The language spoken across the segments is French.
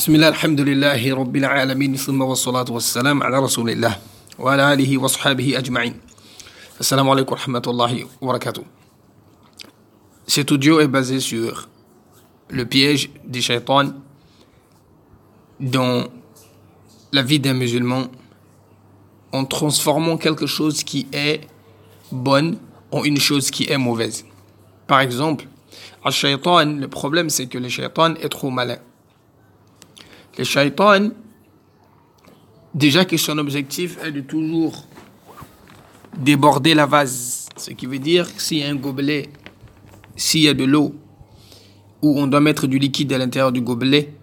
بسم الله الحمد لله رب العالمين ثم والصلاة والسلام على رسول الله وعلى آله وصحبه أجمعين السلام عليكم ورحمة الله وبركاته Cet audio est basé sur le piège des shaitans dans la vie d'un musulman en transformant quelque chose qui est bonne en une chose qui est mauvaise. Par exemple, al shaitan, le problème c'est que le shaitan est trop malin. Le shaitan, déjà que son objectif est de toujours déborder la vase, ce qui veut dire que s'il y a un gobelet, s'il y a de l'eau, où on doit mettre du liquide à l'intérieur du gobelet,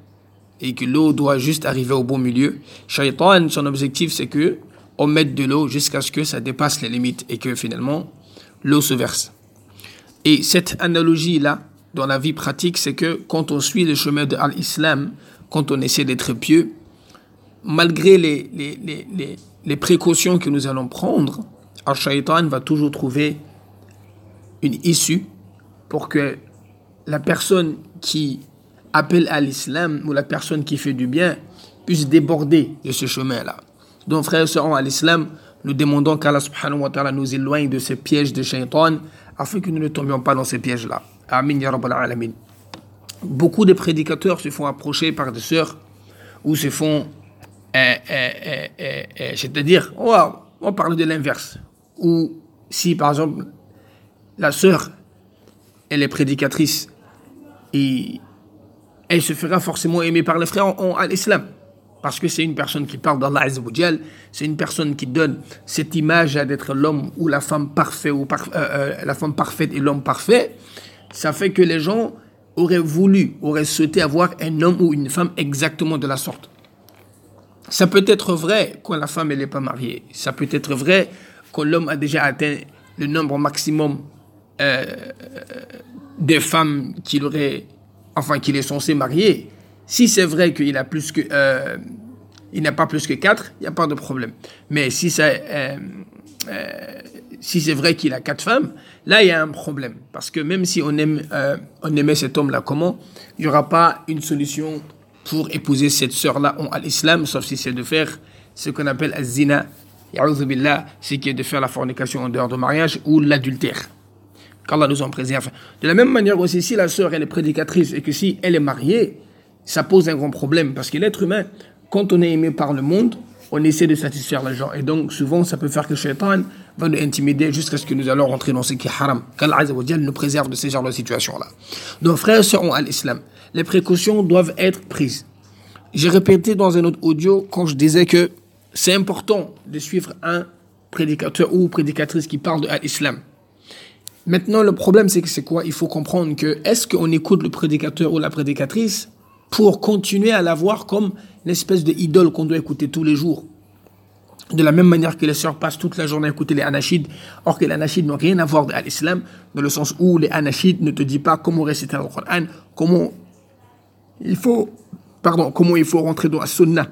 et que l'eau doit juste arriver au bon milieu, shaitan, son objectif c'est que on mette de l'eau jusqu'à ce que ça dépasse les limites et que finalement l'eau se verse. Et cette analogie-là, dans la vie pratique, c'est que quand on suit le chemin de l'islam, quand on essaie d'être pieux, malgré les, les, les, les, précautions que nous allons prendre, Al-Shaytan va toujours trouver une issue pour que la personne qui appelle à l'islam ou la personne qui fait du bien puisse déborder de ce chemin-là. Donc, frères et à l'islam, nous demandons qu'Allah subhanahu wa nous éloigne de ces pièges de shaitan afin que nous ne tombions pas dans ces pièges-là. Amin ya rabbal alamin. Beaucoup de prédicateurs se font approcher par des sœurs ou se font. Euh, euh, euh, c'est-à-dire, on, parle de l'inverse. Ou si par exemple la sœur, elle est prédicatrice et elle se fera forcément aimer par les frères à l'islam parce que c'est une personne qui parle d'Allah Azzawajal, c'est une personne qui donne cette image d'être l'homme ou la femme parfaite ou euh, euh, la femme parfaite et l'homme parfait, ça fait que les gens auraient voulu, auraient souhaité avoir un homme ou une femme exactement de la sorte. Ça peut être vrai quand la femme n'est pas mariée. Ça peut être vrai quand l'homme a déjà atteint le nombre maximum euh, de femmes qu'il aurait, enfin qu'il est censé marier. Si c'est vrai qu'il a plus que, euh, il n'a pas plus que 4, il n'y a pas de problème. Mais si euh, si c'est vrai qu'il a quatre femmes, là il y a un problème. Parce que même si on aime, on aimait cet homme-là, comment il n'y aura pas une solution pour épouser cette sœur-là à l'islam, sauf si c'est de faire ce qu'on appelle az-zina, c'est qui est de faire la fornication en dehors de mariage ou l'adultère. Qu'Allah nous en préserve. De la même manière aussi, si la sœur elle est prédicatrice et que si elle est mariée, ça pose un grand problème parce que l'être humain, quand on est aimé par le monde, on essaie de satisfaire les gens. Et donc, souvent, ça peut faire que shaitan va nous intimider jusqu'à ce que nous allons rentrer dans ce qui est haram. Qu'Allah nous préserve de ces genres de situations-là. Donc, frères et à l'islam, les précautions doivent être prises. J'ai répété dans un autre audio quand je disais que c'est important de suivre un prédicateur ou prédicatrice qui parle de l'islam. Maintenant, le problème, c'est que c'est quoi? Il faut comprendre que est-ce qu'on écoute le prédicateur ou la prédicatrice pour continuer à l'avoir comme une espèce de idole qu'on doit écouter tous les jours. De la même manière que les sœurs passent toute la journée à écouter les anachides, or que les anachides n'ont rien à voir avec l'islam, dans le sens où les anachides ne te disent pas comment réciter le Coran, comment il faut, pardon, comment il faut rentrer dans la sunna.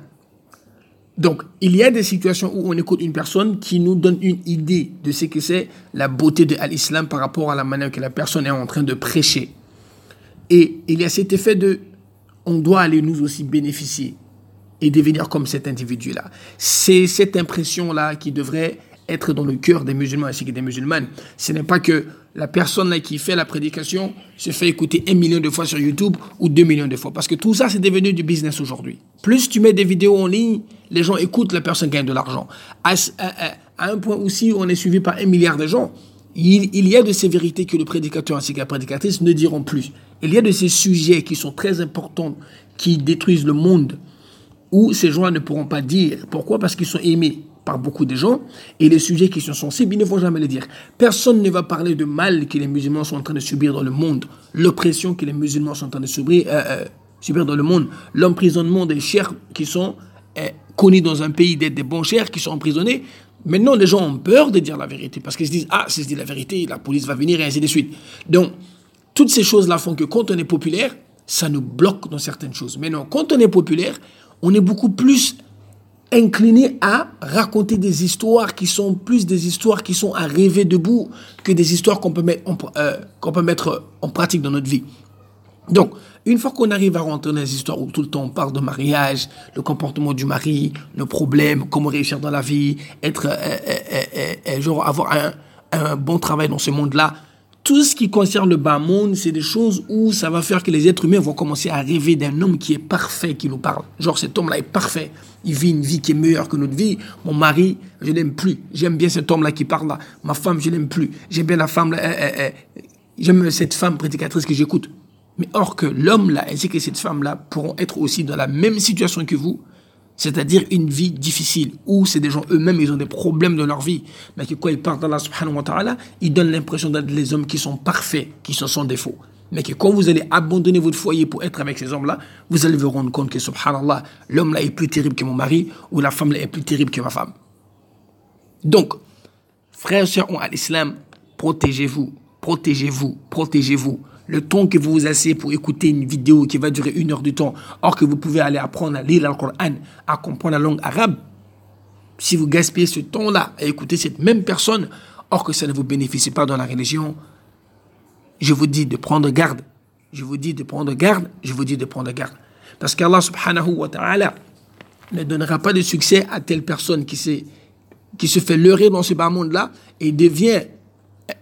Donc, il y a des situations où on écoute une personne qui nous donne une idée de ce que c'est la beauté de l'islam par rapport à la manière que la personne est en train de prêcher. Et il y a cet effet de on doit aller nous aussi bénéficier et devenir comme cet individu-là. C'est cette impression-là qui devrait être dans le cœur des musulmans ainsi que des musulmanes. Ce n'est pas que la personne là qui fait la prédication se fait écouter un million de fois sur YouTube ou deux millions de fois. Parce que tout ça, c'est devenu du business aujourd'hui. Plus tu mets des vidéos en ligne, les gens écoutent, la personne gagne de l'argent. À, un point aussi, on est suivi par un milliard de gens. Il, y a de ces vérités que le prédicateur ainsi que la prédicatrice ne diront plus. Il y a de ces sujets qui sont très importants, qui détruisent le monde, où ces gens ne pourront pas dire. Pourquoi? Parce qu'ils sont aimés par beaucoup de gens, et les sujets qui sont sensibles, ils ne vont jamais les dire. Personne ne va parler de mal que les musulmans sont en train de subir dans le monde, l'oppression que les musulmans sont en train de subir, euh, euh, subir dans le monde, l'emprisonnement des chers qui sont euh, connus dans un pays d'être des bons chers qui sont emprisonnés. Maintenant, les gens ont peur de dire la vérité, parce qu'ils se disent, ah, si je dis la vérité, la police va venir, et ainsi de suite. Donc, toutes ces choses-là font que quand on est populaire, ça nous bloque dans certaines choses. Mais non, quand on est populaire, on est beaucoup plus incliné à raconter des histoires qui sont plus des histoires qui sont à rêver debout que des histoires qu'on peut, mettre, euh, qu'on peut mettre en pratique dans notre vie. Donc, Une fois qu'on arrive à rentrer dans les histoires où tout le temps on parle de mariage, le comportement du mari, nos problèmes, comment réussir dans la vie, être, euh, euh, euh, genre avoir un, bon travail dans ce monde-là, tout ce qui concerne le bas monde, c'est des choses où ça va faire que les êtres humains vont commencer à rêver d'un homme qui est parfait, qui nous parle. Genre, cet homme-là est parfait. Il vit une vie qui est meilleure que notre vie. Mon mari, je l'aime plus. J'aime bien cet homme-là qui parle là. Ma femme, je l'aime plus. J'aime bien la femme, j'aime cette femme prédicatrice que j'écoute. Mais or que l'homme là, ainsi que cette femme-là pourront être aussi dans la même situation que vous, c'est-à-dire une vie difficile, où c'est des gens eux-mêmes, ils ont des problèmes dans leur vie, mais que quand ils partent d'Allah subhanahu wa ta'ala, ils donnent l'impression d'être les hommes qui sont parfaits, qui sont sans défaut. Mais que quand vous allez abandonner votre foyer pour être avec ces hommes-là, vous allez vous rendre compte que subhanallah, l'homme là est plus terrible que mon mari, ou la femme là est plus terrible que ma femme. Donc, frères et sœurs à l'islam, protégez-vous, protégez-vous, protégez-vous le temps que vous vous asseyez pour écouter une vidéo qui va durer une heure de temps, or que vous pouvez aller apprendre à lire le Coran, à comprendre la langue arabe, si vous gaspillez ce temps-là à écouter cette même personne, or que ça ne vous bénéficie pas dans la religion, je vous dis de prendre garde. Je vous dis de prendre garde. Je vous dis de prendre garde. Parce qu'Allah subhanahu wa ta'ala ne donnera pas de succès à telle personne qui, qui se fait leurrer dans ce bas monde-là et devient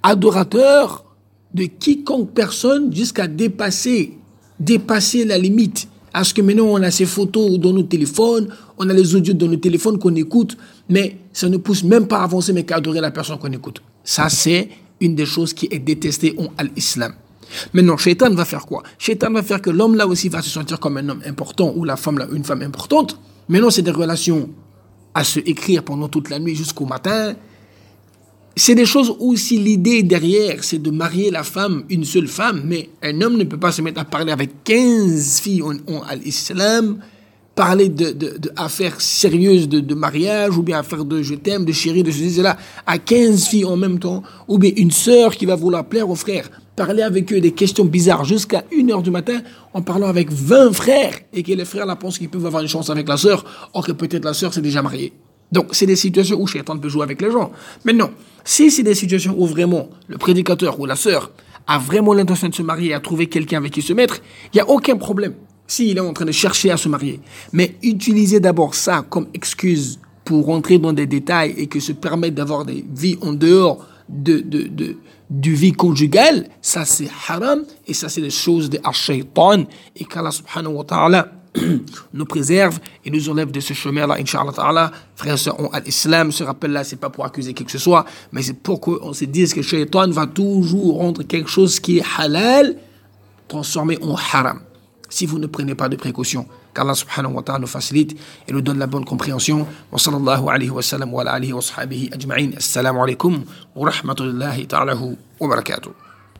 adorateur de quiconque personne jusqu'à dépasser, dépasser la limite. Parce que maintenant, on a ces photos dans nos téléphones, on a les audios dans nos téléphones qu'on écoute, mais ça ne pousse même pas à avancer, mais qu'à adorer la personne qu'on écoute. Ça, c'est une des choses qui est détestée en l'islam. Maintenant, Shaitan va faire quoi? Shaitan va faire que l'homme là aussi va se sentir comme un homme important ou la femme là une femme importante. Maintenant, c'est des relations à se écrire pendant toute la nuit jusqu'au matin, c'est des choses où si l'idée derrière, c'est de marier la femme, une seule femme, mais un homme ne peut pas se mettre à parler avec 15 filles. À l'islam, parler de, sérieuses de, mariage, ou bien affaires de je t'aime, de chérie, de ceci, cela, à 15 filles en même temps, ou bien une sœur qui va vouloir plaire aux frères, parler avec eux des questions bizarres. Jusqu'à 1h du matin en parlant avec 20 frères, et que les frères la pensent qu'ils peuvent avoir une chance avec la sœur, or que peut-être la sœur s'est déjà mariée. Donc, c'est des situations où Shaitan peut jouer avec les gens. Mais non, si c'est des situations où vraiment le prédicateur ou la sœur a vraiment l'intention de se marier et à trouver quelqu'un avec qui se mettre, il n'y a aucun problème s'il est en train de chercher à se marier. Mais utilisez d'abord ça comme excuse pour rentrer dans des détails et que se permettre d'avoir des vies en dehors de, de, de, du vie conjugale, ça c'est haram et ça c'est des choses de shaitan et qu'Allah subhanahu wa ta'ala nous préserve et nous enlève de ce chemin-là, Inch'Allah Ta'ala. Frères et sœurs, l'islam, ce rappel-là, c'est pas pour accuser qui que ce soit, mais c'est pour qu'on se dise que Shaitan va toujours rendre quelque chose qui est halal, transformé en haram. Si vous ne prenez pas de précautions, qu'Allah subhanahu wa ta'ala nous facilite et nous donne la bonne compréhension. Wa sallallahu alayhi wa sallam wa alihi wa sahbihi ajma'in. Assalamu alaikum wa rahmatullahi ta'ala wa barakatuh.